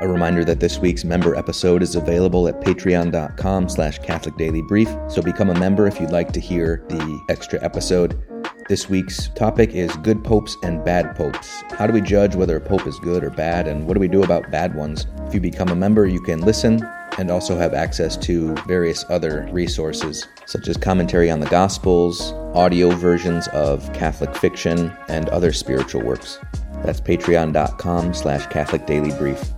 A reminder that this week's member episode is available at patreon.com slash Catholic Daily Brief, so become a member if you'd like to hear the extra episode. This week's topic is good popes and bad popes. How do we judge whether a pope is good or bad, and what do we do about bad ones? If you become a member, you can listen and also have access to various other resources, such as commentary on the Gospels, audio versions of Catholic fiction, and other spiritual works. That's patreon.com slash Catholic Daily Brief.